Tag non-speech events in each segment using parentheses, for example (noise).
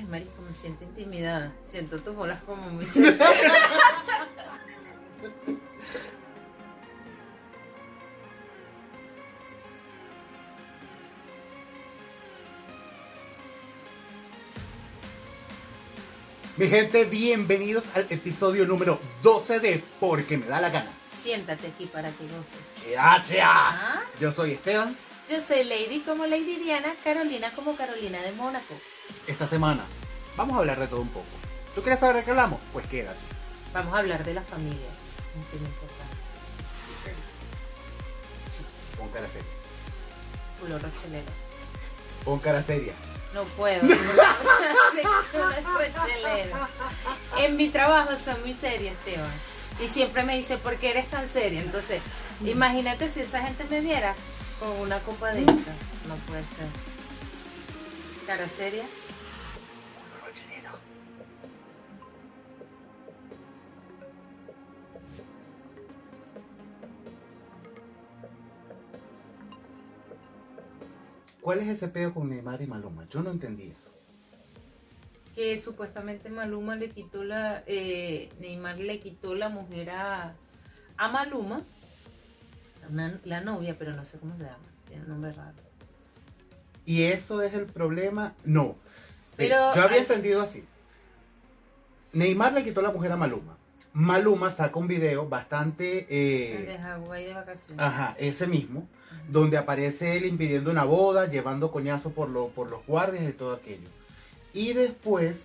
Ay, Marisco, me siento intimidada. Siento tus bolas como muy Mi gente, bienvenidos al episodio número 12 de Porque me da la gana. Siéntate aquí para que goces. ¡Gracias! Ah, Yo soy Esteban. Yo soy Lady como Lady Diana, Carolina como Carolina de Mónaco. Esta semana vamos a hablar de todo un poco. ¿Tú quieres saber de qué hablamos? Pues quédate. Vamos a hablar de la familia. Un tema importante. Sí, Pon cara seria. culo rochelero. Pon cara seria. No puedo. no. (laughs) En mi trabajo soy muy seria, Esteban. Y siempre me dice, ¿por qué eres tan seria? Entonces, imagínate si esa gente me viera con una copa de esta. No puede ser. Cara seria. ¿Cuál es ese peo con Neymar y Maluma? Yo no entendí eso. que supuestamente Maluma le quitó la, eh, Neymar le quitó la mujer a, a Maluma, una- la novia, pero no sé cómo se llama, tiene un nombre raro. ¿Y eso es el problema? No. Ve, Pero- yo había entendido así. Neymar le quitó la mujer a Maluma. Maluma saca un video bastante... El eh, de Hawái de vacaciones. ajá, ese mismo, donde aparece él impidiendo una boda, llevando coñazo por, lo- por los guardias y todo aquello. Y después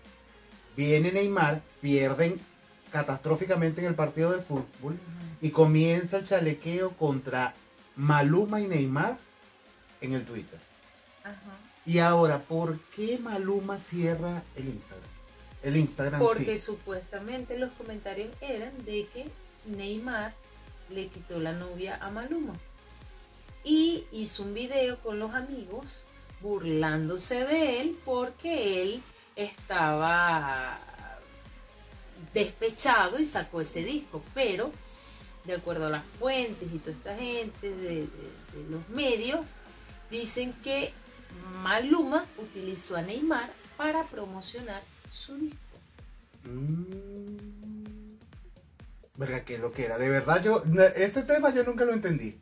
viene Neymar, pierden catastróficamente en el partido de fútbol y comienza el chalequeo contra Maluma y Neymar en el Twitter. Ajá. Y ahora, ¿por qué Maluma cierra el Instagram? El Instagram Porque sí. supuestamente los comentarios eran de que Neymar le quitó la novia a Maluma. Y hizo un video con los amigos burlándose de él porque él estaba despechado y sacó ese disco. Pero, de acuerdo a las fuentes y toda esta gente de, de- de los medios, dicen que Maluma utilizó a Neymar para promocionar su disco. Mm. Verga, ¿qué lo que era? De verdad, yo, ese tema yo nunca lo entendí.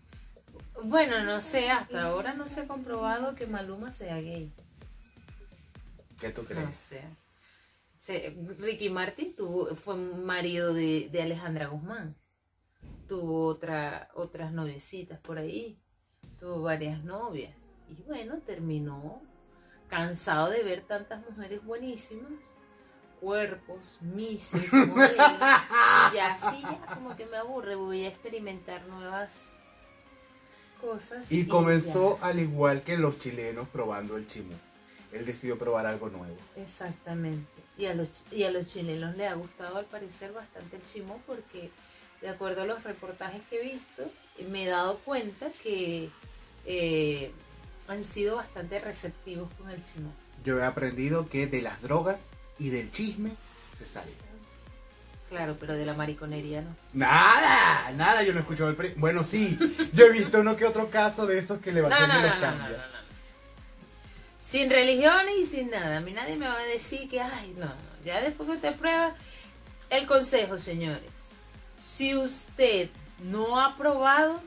Bueno, no sé, hasta ahora no se ha comprobado que Maluma sea gay. ¿Qué tú No crees? sé. Se- Ricky Martin tuvo, fue marido de, de Alejandra Guzmán. Tuvo otra, otras noviecitas por ahí. Tuvo varias novias. Y bueno, terminó cansado de ver tantas mujeres buenísimas. Cuerpos, mises, (laughs) modelos. Y así ya como que me aburre. Voy a experimentar nuevas cosas. Y comenzó al igual que los chilenos probando el chimú. Él decidió probar algo nuevo. Exactamente. Y a, los, y a los chilenos les ha gustado al parecer bastante el chimó porque de acuerdo a los reportajes que he visto, me he dado cuenta que eh, han sido bastante receptivos con el chimó. Yo he aprendido que de las drogas y del chisme se sale. Claro, pero de la mariconería no. Nada, nada, yo no he escuchado el pre... Bueno, sí, yo he visto uno que otro caso de esos que le No, no, no, y les no. Sin religiones y sin nada. A mí nadie me va a decir que, ay, no, no. Ya después que usted prueba, el consejo, señores. Si usted no ha probado,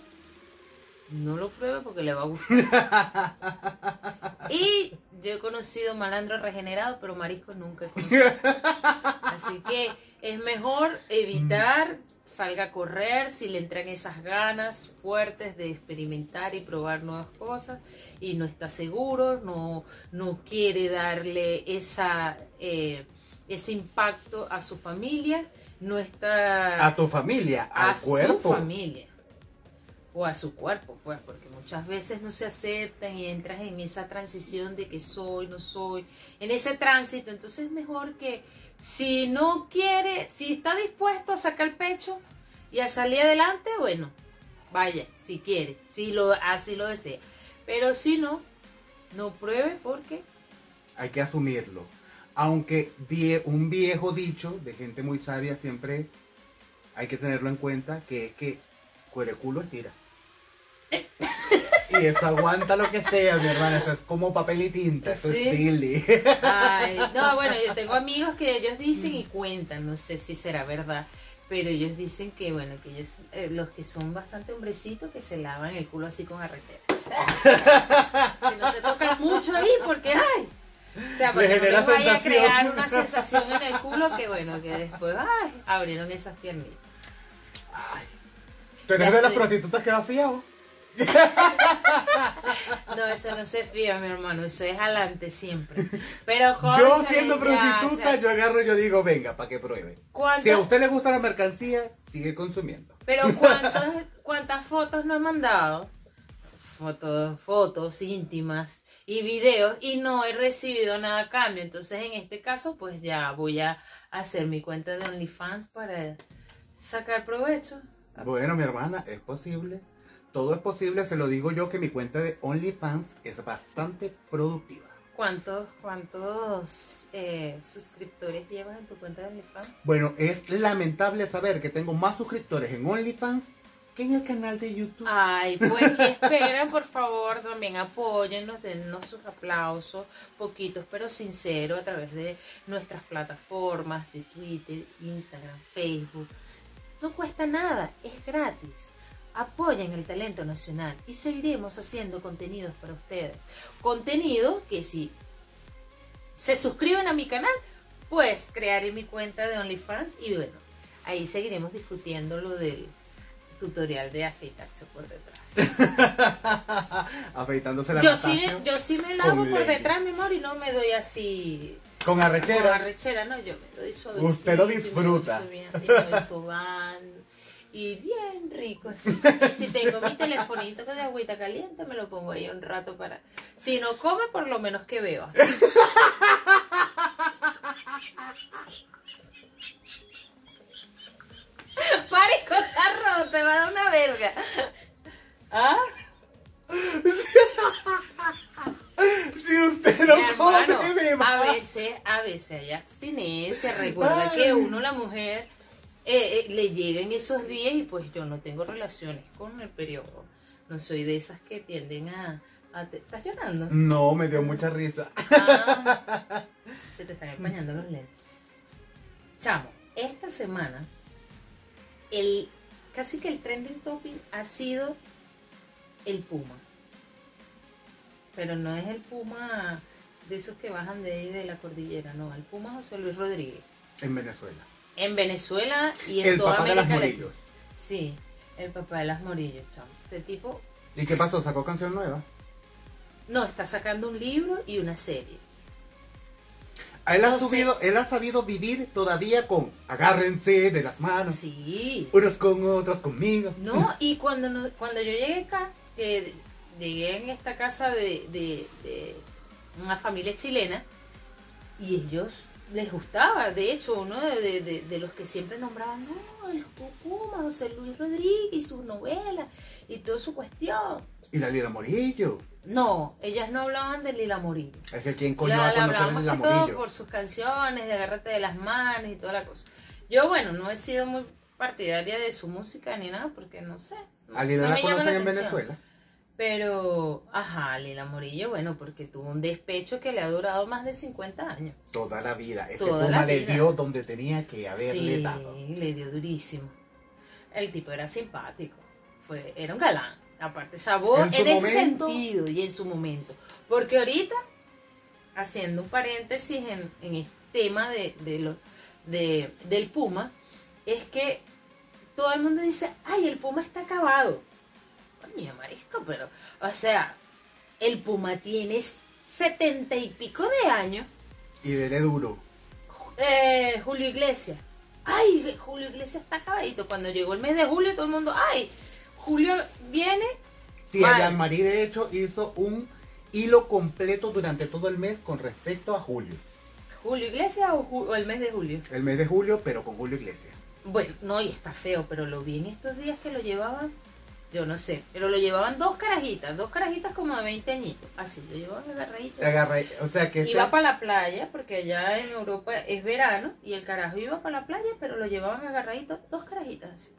no lo pruebe porque le va a gustar. (laughs) Y yo he conocido malandro regenerado, pero mariscos nunca he conocido. Así que es mejor evitar, salga a correr si le entran esas ganas fuertes de experimentar y probar nuevas cosas y no está seguro, no, no quiere darle esa, eh, ese impacto a su familia, no está A tu familia, a al su cuerpo. familia o a su cuerpo, pues, porque muchas veces no se aceptan y entras en esa transición de que soy, no soy, en ese tránsito, entonces es mejor que si no quiere, si está dispuesto a sacar el pecho y a salir adelante, bueno, vaya, si quiere, si lo, así lo desea, pero si no, no pruebe porque Hay que asumirlo. Aunque vie- un viejo dicho de gente muy sabia siempre hay que tenerlo en cuenta, que es que cuereculo estira. Y eso aguanta lo que sea, mi hermana. Eso es como papel y tinta. Eso Sí. es Tilly. Ay, no, bueno, yo tengo amigos que ellos dicen y cuentan, no sé si será verdad, pero ellos dicen que, bueno, que ellos, eh, los que son bastante hombrecitos, que se lavan el culo así con arrechera. que no se tocan mucho ahí porque, ay, o sea, para Le que no les vaya a crear una sensación en el culo que, bueno, que después, ay, abrieron esas piernitas. ¿Tú eres de las prostitutas que va fiado? No, eso no se fía, mi hermano, eso es adelante siempre. Pero, Yo siendo ya, prostituta, o sea, yo agarro y yo digo, venga, para que pruebe. ¿cuánto- Si a usted le gusta la mercancía, sigue consumiendo. Pero ¿cuántos, ¿cuántas fotos no he mandado? Fotos, fotos íntimas y videos y no he recibido nada a cambio. Entonces en este caso pues ya voy a hacer mi cuenta de OnlyFans para sacar provecho. Bueno, mi hermana, es posible. Todo es posible, se lo digo yo que mi cuenta de OnlyFans es bastante productiva. ¿Cuántos, cuántos eh, suscriptores llevas en tu cuenta de OnlyFans? Bueno, es lamentable saber que tengo más suscriptores en OnlyFans que en el canal de YouTube. Ay, pues y (laughs) esperen, por favor, también apóyennos, dennos sus aplausos, poquitos pero sinceros, a través de nuestras plataformas de Twitter, Instagram, Facebook. No cuesta nada, es gratis. Apoyen el talento nacional y seguiremos haciendo contenidos para ustedes. Contenido que si se suscriben a mi canal, pues crearé mi cuenta de OnlyFans y bueno, ahí seguiremos discutiendo lo del tutorial de afeitarse por detrás. (laughs) Afeitándose la Yo sí, yo sí me lavo por detrás, mi amor, y no me doy así Con con arrechera. arrechera, no, yo me doy suavecito. Usted lo y me disfruta. doy Y me doy sobando, y bien rico así. Y si tengo mi telefonito de agüita caliente, me lo pongo ahí un rato para... Si no come, por lo menos que beba. (laughs) Marico, está roto, te va a dar una verga. ¿Ah? Si usted no hermano, come, beba. a veces, a veces hay abstinencia. Recuerda que uno, la mujer, eh, eh, le llegan esos días y pues yo no tengo relaciones con el periodo. No soy de esas que tienden a... a te- ¿Estás llorando? No, me dio mucha risa. Ah, se te están empañando los lentes. Chamo, esta semana, el, casi que el trending topic ha sido el puma. Pero no es el puma de esos que bajan de ahí de la cordillera, no, el puma José Luis Rodríguez. En Venezuela. En Venezuela y en El toda papá de las América morillos. Sí, el papá de las morillos, chamo. Ese tipo ¿Y qué pasó? ¿Sacó canción nueva? no está sacando un libro y una serie. Él ha, No sé. subido, él ha sabido vivir todavía con agárrense de las manos, Sí, unos con otros conmigo. No, y cuando, no- cuando yo llegué acá, que llegué en esta casa de, de- de una familia chilena, y ellos les gustaba, de hecho, uno de, de- los que siempre nombraban, no, el Puma, José Luis Rodríguez y sus novelas y toda su cuestión. Y la Lila Morillo. No, ellas no hablaban de Lila Morillo. Es que quién coño La, va a Lila Morillo. por sus canciones, de agárrate de las manos y toda la cosa. Yo, bueno, no he sido muy partidaria de su música ni nada, porque no sé. no- ¿A Lila no la conocen en. Venezuela? Pero, ajá, Lila Morillo, bueno, porque tuvo un despecho que le ha durado más de 50 años. Toda la vida. Ese Toda Puma la le vida. dio donde tenía que haberle sí, dado. le dio durísimo. El tipo era simpático, fue, era un galán. Aparte, esa voz En en ese sentido y en su momento. Porque ahorita, haciendo un paréntesis en, en este tema de, de lo, de, del Puma, es que todo el mundo dice, ay, el Puma está acabado. Coño, marisco, pero, o sea, el Puma tiene setenta y pico de años Y dele duro. eh, Julio Iglesias. Ay, Julio Iglesias está acabadito. Cuando llegó el mes de julio, todo el mundo, ay, Julio viene. Tía. Jean-Marie, de hecho, hizo un hilo completo durante todo el mes con respecto a Julio. ¿Julio Iglesias o, ju- o el mes de julio? El mes de julio, pero con Julio Iglesias. Bueno, no, y está feo, pero lo vi en estos días que lo llevaban, yo no sé, pero lo llevaban dos carajitas, dos carajitas como de 20 añitos, así, lo llevaban agarraditos. Agarré, o sea que Iba para la playa, porque allá en Europa es verano, y el carajo iba para la playa, pero lo llevaban agarradito, dos carajitas así.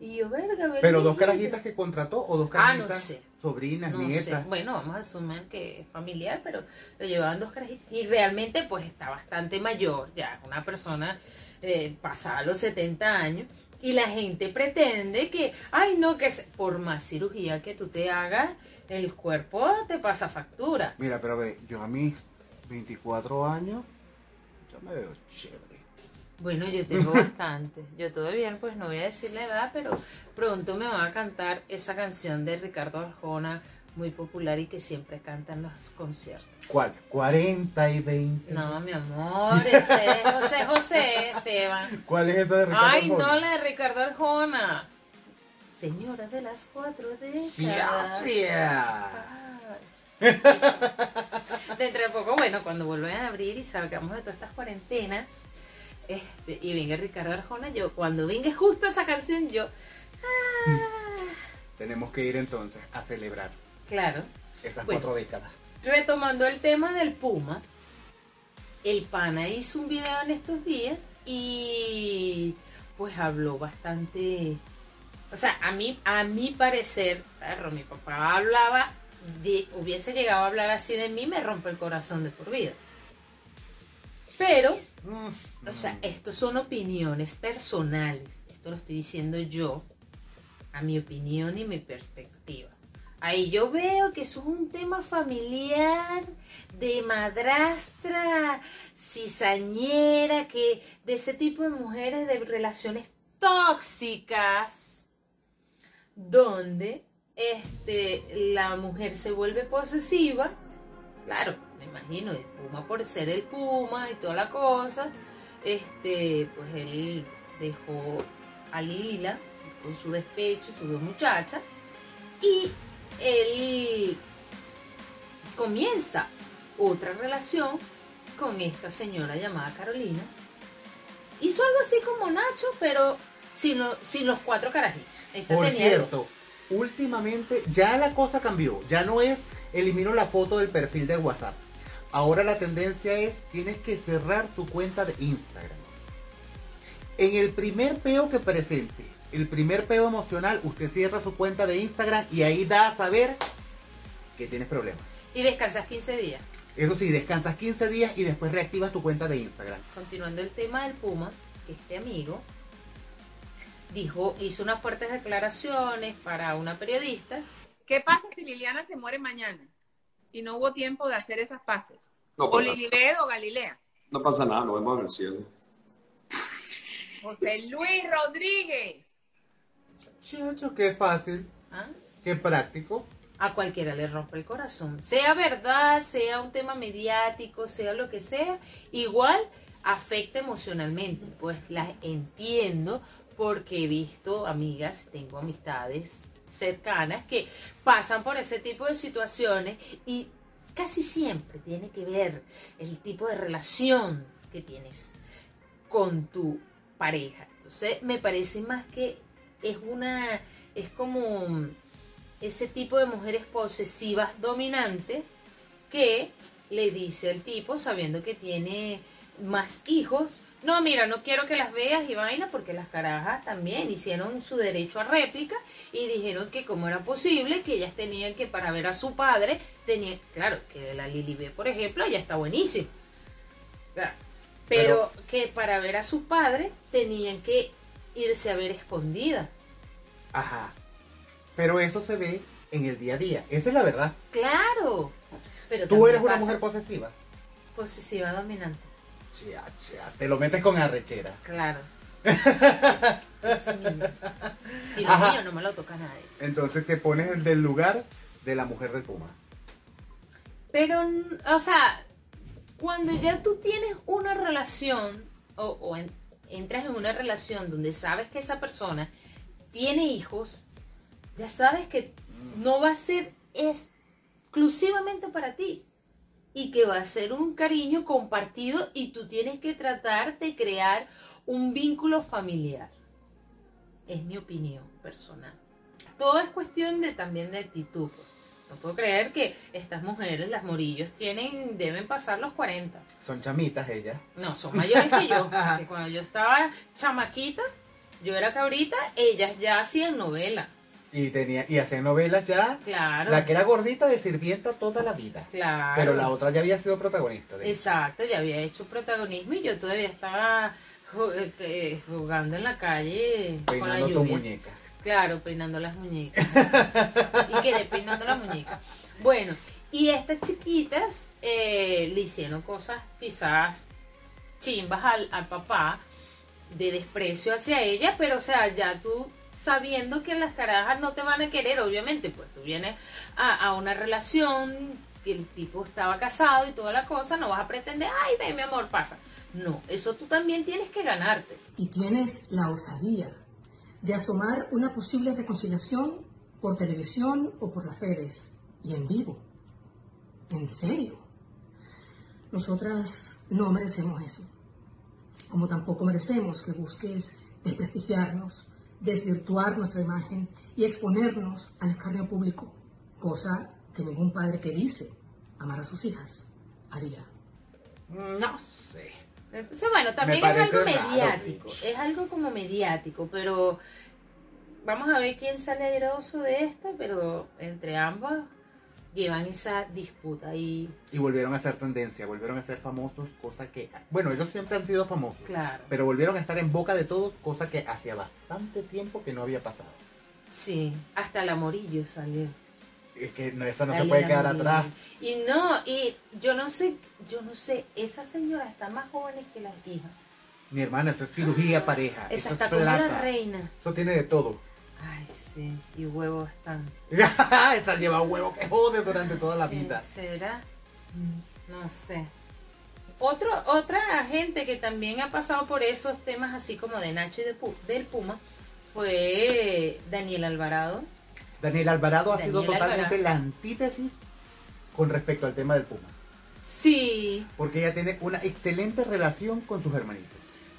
Y yo, verga, verga. Pero dos carajitas que contrató o dos Ah, no carajitas sé. sobrinas, No sé. nietas. Bueno, vamos a asumir que es familiar, pero lo llevaban dos carajitas. Y realmente, pues está bastante mayor, ya, una persona eh, pasada los 70 años. Y la gente pretende que, ay, no, que se- por más cirugía que tú te hagas, el cuerpo te pasa factura. Mira, pero ve, yo a mis 24 años, yo me veo chévere. Bueno, yo tengo (laughs) bastante. Yo todavía, pues no voy a decir la edad, pero pronto me van a cantar esa canción de Ricardo Arjona, muy popular y que siempre canta en los conciertos. ¿Cuál? 40 y 20. No, mi amor, ese es José José, Esteban. ¿Cuál es esa de Ricardo Ay, Arjona? no, la de Ricardo Arjona. Señora de las cuatro décadas. ¡Fia! Ay. Dentro de poco, bueno, cuando vuelvan a abrir y salgamos de todas estas cuarentenas, este, y venga Ricardo Arjona, yo, cuando venga justo esa canción, yo, ah, (laughs) Tenemos que ir entonces a celebrar claro. esas Bueno. cuatro décadas. Retomando el tema del Puma, el pana hizo un video en estos días y pues habló bastante, o sea, a mí, a mi parecer, perro, mi papá hablaba, de- hubiese llegado a hablar así de mí, me rompe el corazón de por vida. Pero, Mm. o sea, estos son opiniones personales, esto lo estoy diciendo yo, a mi opinión y mi perspectiva. Ahí yo veo que es un tema familiar, de madrastra, cizañera, que de ese tipo de mujeres de relaciones tóxicas, donde este, la mujer se vuelve posesiva, claro, me imagino, el Puma por ser el Puma y toda la cosa, este, pues él dejó a Lila con su despecho, sus dos muchachas, y él comienza otra relación con esta señora llamada Carolina. Hizo algo así como Nacho, pero sin, lo- sin los cuatro carajitos. Esta Por tenía cierto, últimamente ya la cosa cambió. Ya no es elimino la foto del perfil de WhatsApp. Ahora la tendencia es tienes que cerrar tu cuenta de Instagram. En el primer peo que presente, el primer peo emocional, usted cierra su cuenta de Instagram y ahí da a saber que tienes problemas. Y descansas 15 días. Eso sí, descansas 15 días y después reactivas tu cuenta de Instagram. Continuando el tema del Puma, que este amigo dijo, hizo unas fuertes declaraciones para una periodista. ¿Qué pasa si Liliana se muere mañana y no hubo tiempo de hacer esas pasos? No O Lilibet o Galilea. no pasa nada, nos vemos en el cielo. (laughs) José Luis Rodríguez. Chacho, qué fácil, ¿ah? qué práctico. A cualquiera le rompe el corazón. Sea verdad, sea un tema mediático, sea lo que sea, igual afecta emocionalmente. Pues las entiendo porque he visto amigas, tengo amistades cercanas que pasan por ese tipo de situaciones y casi siempre tiene que ver el tipo de relación que tienes con tu pareja. Entonces me parece más que es una, es como ese tipo de mujeres posesivas dominantes que le dice al tipo sabiendo que tiene más hijos, no, mira, no quiero que las veas y vaina porque las carajas también hicieron su derecho a réplica y dijeron que como era posible que ellas tenían que para ver a su padre, tenían, claro, que la Lili B, por ejemplo, ya está buenísima. Pero, que para ver a su padre tenían que irse a ver escondida. Ajá. Pero eso se ve en el día a día. Esa es la verdad. Claro. Pero Tú eres una pasa mujer posesiva. posesiva dominante. Chia, chia, te lo metes con arrechera. Claro. (laughs) Y lo Ajá. mío no me lo toca nadie. Entonces te pones en el lugar de la mujer del puma. Pero, o sea, cuando ya tú tienes una relación o, o en- entras en una relación donde sabes que esa persona tiene hijos, ya sabes que no va a ser exclusivamente para ti y que va a ser un cariño compartido y tú tienes que tratar de crear un vínculo familiar. Es mi opinión personal. Todo es cuestión de también de actitud. No puedo creer que estas mujeres, las morillos, tienen, deben pasar los 40. Son chamitas ellas. No, son mayores que yo. (laughs) Que cuando yo estaba chamaquita, yo era cabrita, ellas ya hacían novela. Y tenía y hacían novelas ya. Claro. La que era gordita de sirvienta toda la vida. Claro. Pero la otra ya había sido protagonista. de- Exacto, ya había hecho protagonismo y yo todavía estaba eh, eh, jugando en la calle con la Peinando tus lluvia. Claro, peinando las muñecas. (laughs) y quedé peinando las muñecas. Bueno, y estas chiquitas eh, le hicieron cosas quizás chimbas al, al papá de desprecio hacia ella, pero o sea, ya tú sabiendo que las carajas no te van a querer, obviamente, pues tú vienes a, a una relación, que el tipo estaba casado y toda la cosa, no vas a pretender, ay, ven, mi amor, pasa. No, eso tú también tienes que ganarte. y tienes la osadía de asomar una posible reconciliación por televisión o por las redes y en vivo. ¿En serio? Nosotras no merecemos eso. Como tampoco merecemos que busques desprestigiarnos, desvirtuar nuestra imagen y exponernos al escarnio público, cosa que ningún padre que dice amar a sus hijas haría. No sé. Entonces, bueno, también es algo raro, mediático, es algo como mediático, pero vamos a ver quién sale airoso de esto, pero entre ambas llevan esa disputa y Y volvieron a ser tendencia, volvieron a ser famosos, cosa que... Bueno, ellos siempre han sido famosos. claro, Pero volvieron a estar en boca de todos, cosa que hacía bastante tiempo que no había pasado. sí, hasta el amorillo salió. Es que no, eso no se puede quedar atrás. Y no, y yo no sé, yo no sé, esa señora está más joven que las hijas. Mi hermana, eso es cirugía pareja. Esa eso está es como una reina. Eso tiene de todo. Ay, sí, y huevos (laughs) están. Esa lleva huevo que jode durante toda la Sí, vida. ¿Será? No sé. Otro, otra gente que también ha pasado por esos temas así como de Nacho y de del Puma fue Daniel Alvarado. Daniel Alvarado ha sido totalmente Alvarado. la antítesis con respecto al tema del Puma. Sí, Porque ella tiene una excelente relación con sus hermanitos.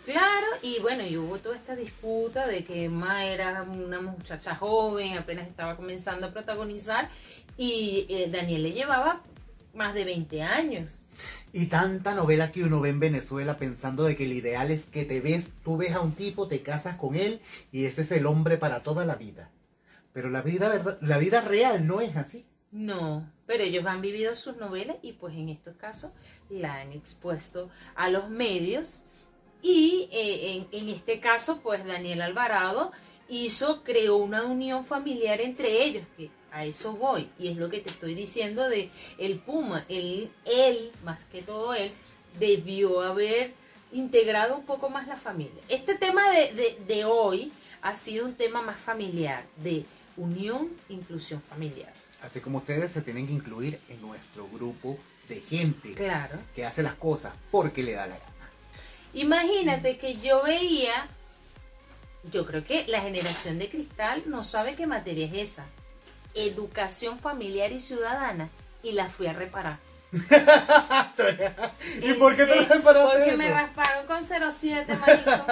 claro, y bueno, y hubo toda esta disputa de que Emma era una muchacha joven, apenas estaba comenzando a protagonizar, y eh, Daniel le llevaba más de 20 años. Y tanta novela que uno ve en Venezuela pensando de que el ideal es que te ves, tú ves a un tipo, te casas con él y ese es el hombre para toda la vida. Pero la vida, verdad- la vida real no es así. No, pero ellos han vivido sus novelas y pues en estos casos la han expuesto a los medios y eh, en, en este caso pues Daniel Alvarado hizo, creó una unión familiar entre ellos, que a eso voy y es lo que te estoy diciendo de el Puma, él, él más que todo él, debió haber integrado un poco más la familia. Este tema de, de, de hoy ha sido un tema más familiar, de unión, inclusión familiar. Así como ustedes se tienen que incluir en nuestro grupo de gente Claro. que hace las cosas porque le da la gana. Imagínate que yo veía, yo creo que la generación de cristal no sabe qué materia es esa. Educación familiar y ciudadana. Y la fui a reparar. (laughs) ¿Y por qué te serio, lo reparaste Porque eso? me rasparon con 07, marico.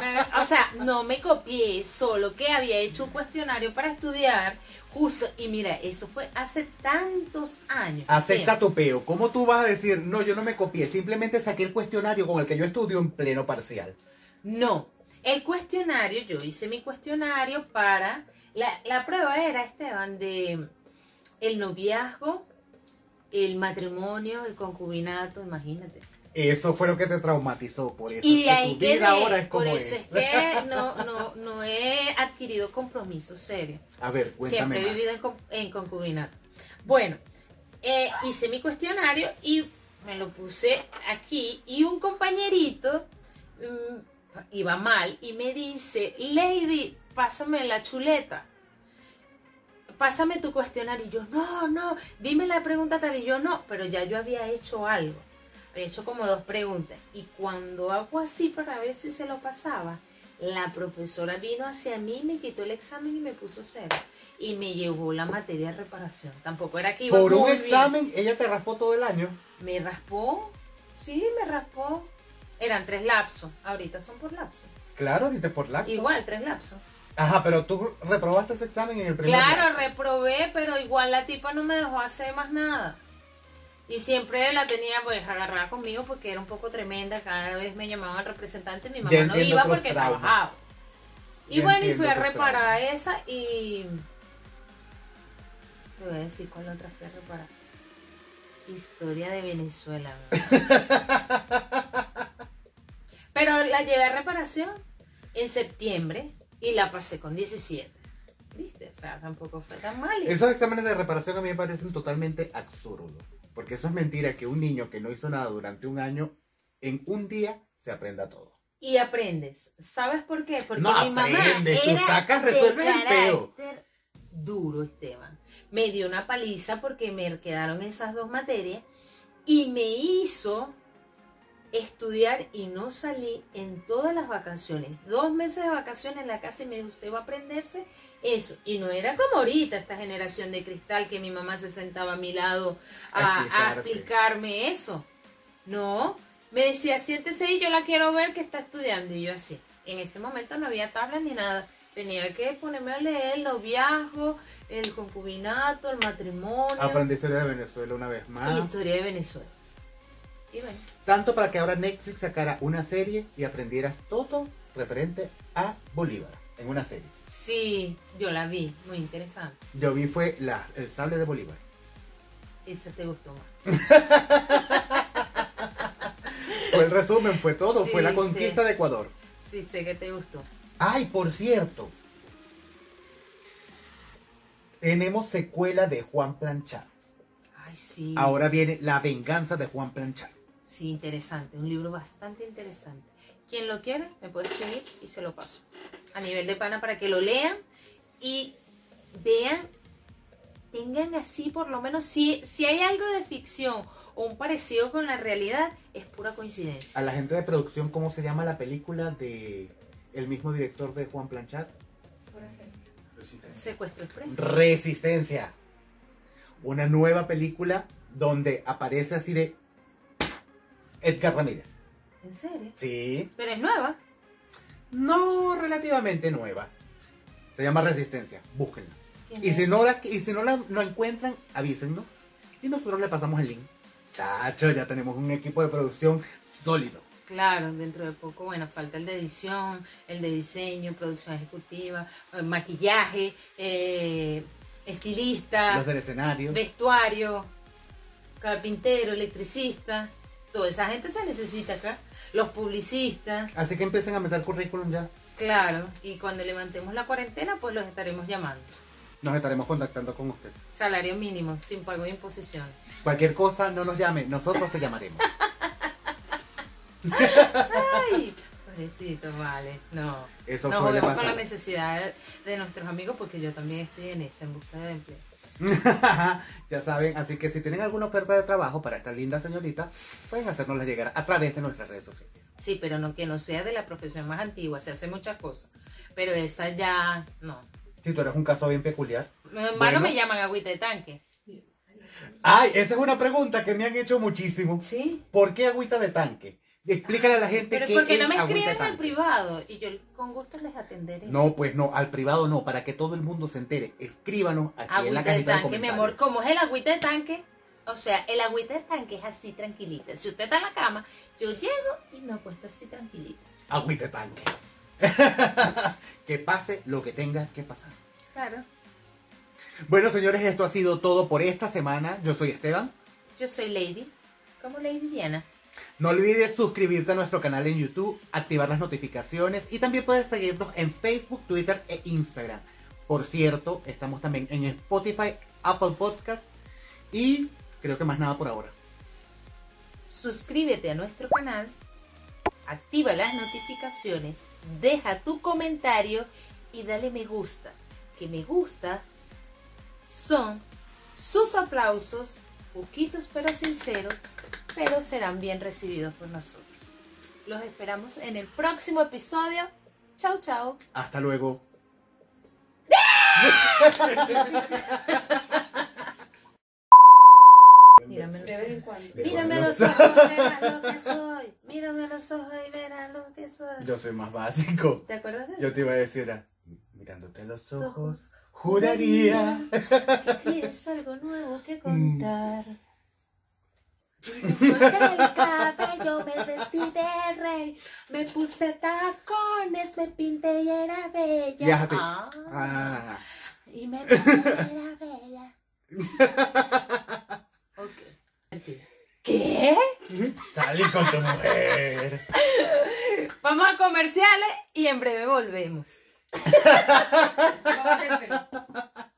Me- o sea, no me copié, solo que había hecho un cuestionario para estudiar justo. Y mira, eso fue hace tantos años. Acepta tu peo. ¿Cómo tú vas a decir, no, yo no me copié, simplemente saqué el cuestionario con el que yo estudio en pleno parcial? No, el cuestionario, yo hice mi cuestionario para, la, la prueba era, Esteban, de el noviazgo, el matrimonio, el concubinato, imagínate. Eso fue lo que te traumatizó, por eso Y es que ahí ahora es como por eso es. es que (laughs) no, no, no he adquirido compromiso serio. A ver, cuéntame Siempre he más. vivido en, en concubinato. Bueno, eh, hice mi cuestionario y me lo puse aquí y un compañerito mm, iba mal y me dice, Lady, pásame la chuleta. Pásame tu cuestionario. Y yo, no, no, dime la pregunta tal. Y yo, no, pero ya yo había hecho algo. Había hecho como dos preguntas. Y cuando hago así para ver si se lo pasaba, la profesora vino hacia mí, me quitó el examen y me puso cero. Y me llevó la materia de reparación. Tampoco era que iba Por un bien. examen, ella te raspó todo el año. Me raspó. Sí, me raspó. Eran tres lapsos. Ahorita son por lapso. Claro, ahorita por la. Igual, tres lapsos. Ajá, pero tú reprobaste ese examen en el primer Claro, reprobé, pero igual la tipa no me dejó hacer más nada. Y siempre la tenía pues agarrada conmigo porque era un poco tremenda. Cada vez me llamaban al representante, mi mamá no iba porque traumas. trabajaba. Y Ya bueno, y fui a reparar esa y. Te voy a decir cuál otra fui a reparar. Historia de Venezuela. (laughs) Pero la llevé a reparación en septiembre y la pasé con 17. ¿Viste? O sea, tampoco fue tan mal. Esos exámenes de reparación a mí me parecen totalmente absurdos. Porque eso es mentira que un niño que no hizo nada durante un año, en un día se aprenda todo. Y aprendes. ¿Sabes por qué? Porque No mi mamá aprendes, tú era sacas, de resuelves el peo. carácter duro, Esteban. Me dio una paliza porque me quedaron esas dos materias y me hizo estudiar y no salí en todas las vacaciones. Dos meses de vacaciones en la casa y me dijo, usted va a aprenderse eso. Y no era como ahorita esta generación de cristal que mi mamá se sentaba a mi lado a, explicarme eso. No, me decía, siéntese y yo la quiero ver que está estudiando. Y yo así. En ese momento no había tablas ni nada. Tenía que ponerme a leer el noviazgo, el concubinato, el matrimonio Aprendí historia de Venezuela una vez y más. historia de Venezuela. Y bueno, Tanto para que ahora Netflix sacara una serie y aprendieras todo referente a Bolívar en una serie. sí, yo la vi, muy interesante. Yo vi fue la, el sable de Bolívar. Esa te gustó más. (laughs) Fue el resumen, fue todo, fue la conquista sí. de Ecuador. Sí, sé que te gustó. Ay, por cierto. Tenemos secuela de Juan Planchar. Ay, sí. Ahora viene La venganza de Juan Planchar. Sí, interesante. Un libro bastante interesante. Quien lo quiera, me puede escribir y se lo paso. A nivel de pana para que lo lean y vean, tengan así por lo menos, si, si hay algo de ficción o un parecido con la realidad, es pura coincidencia. A la gente de producción, ¿cómo se llama la película de el mismo director de Juan Planchar? Secuestro express. Resistencia. Una nueva película donde aparece así de Edgar Ramírez. ¿En serio? Sí. Pero es nueva. No relativamente nueva. Se llama Resistencia. Búsquenla. ¿Quién Y si no la, y si no la no encuentran, avísennos. Y nosotros le pasamos el link. Chacho, ya tenemos un equipo de producción sólido. Claro, dentro de poco, bueno, falta el de edición, el de diseño, producción ejecutiva, eh, maquillaje, eh, estilista, Los del escenario. vestuario, carpintero, electricista. Toda esa gente se necesita acá. Los publicistas, Así que empiecen a meter currículum ya. claro. Y cuando levantemos la cuarentena, pues los estaremos llamando. Nos estaremos contactando con usted. Salario mínimo, sin pago de imposición. Cualquier cosa, no nos llame. Nosotros te llamaremos. (laughs) Ay, pobrecito, vale. No. Eso no suele juguemos con la necesidad de nuestros amigos porque yo también estoy en esa, en busca de empleo. (laughs) ya saben, así que si tienen alguna oferta de trabajo para esta linda señorita, pueden hacérnosla llegar a través de nuestras redes sociales. Sí, pero no que no sea de la profesión más antigua, se hace muchas cosas. Pero esa ya, no. Si tú eres un caso bien peculiar. Hermano Bueno. me llaman agüita de tanque. Ay, esa es una pregunta que me han hecho muchísimo. Sí. ¿Por qué agüita de tanque? Explícale a la gente Pero qué porque es no me agüita de escriben al privado y yo con gusto les atenderé. No, pues no, al privado no, para que todo el mundo se entere. Escríbanos aquí en la agüita de cajita de tanque, mi comentarios. amor. ¿Cómo es el agüita de tanque? O sea, el agüita de tanque es así tranquilita. Si usted está en la cama, yo llego y me acuesto así tranquilita. Agüita de tanque. (laughs) que pase lo que tenga que pasar. Claro. Bueno, señores, esto ha sido todo por esta semana. Yo soy Esteban. Yo soy Lady. como Lady Diana. No olvides suscribirte a nuestro canal en YouTube, activar las notificaciones y también puedes seguirnos en Facebook, Twitter e Instagram. Por cierto, estamos también en Spotify, Apple Podcast y creo que más nada por ahora. Suscríbete a nuestro canal, activa las notificaciones, deja tu comentario y dale me gusta. Que me gusta son sus aplausos, poquitos pero sinceros, pero serán bien recibidos por nosotros. Los esperamos en el próximo episodio. Chau, chau. Hasta luego. Mírame De los vez en ojos. cuando. Mírame a los ojos, verás lo que soy. Mírame a los ojos y verás lo que soy. Yo soy más básico. ¿Te acuerdas de eso? Yo te iba a decir, era, mirándote a los ojos, Ojos, juraría. que tienes algo nuevo que contar. Me solté el cabello, me vestí de rey, me puse tacones, me pinté y era bella. Y es así. Ah, Ah. y me pinté y era bella. (laughs) Ok. ¿Qué? Salí con tu mujer. Vamos a comerciales y en breve volvemos. (laughs)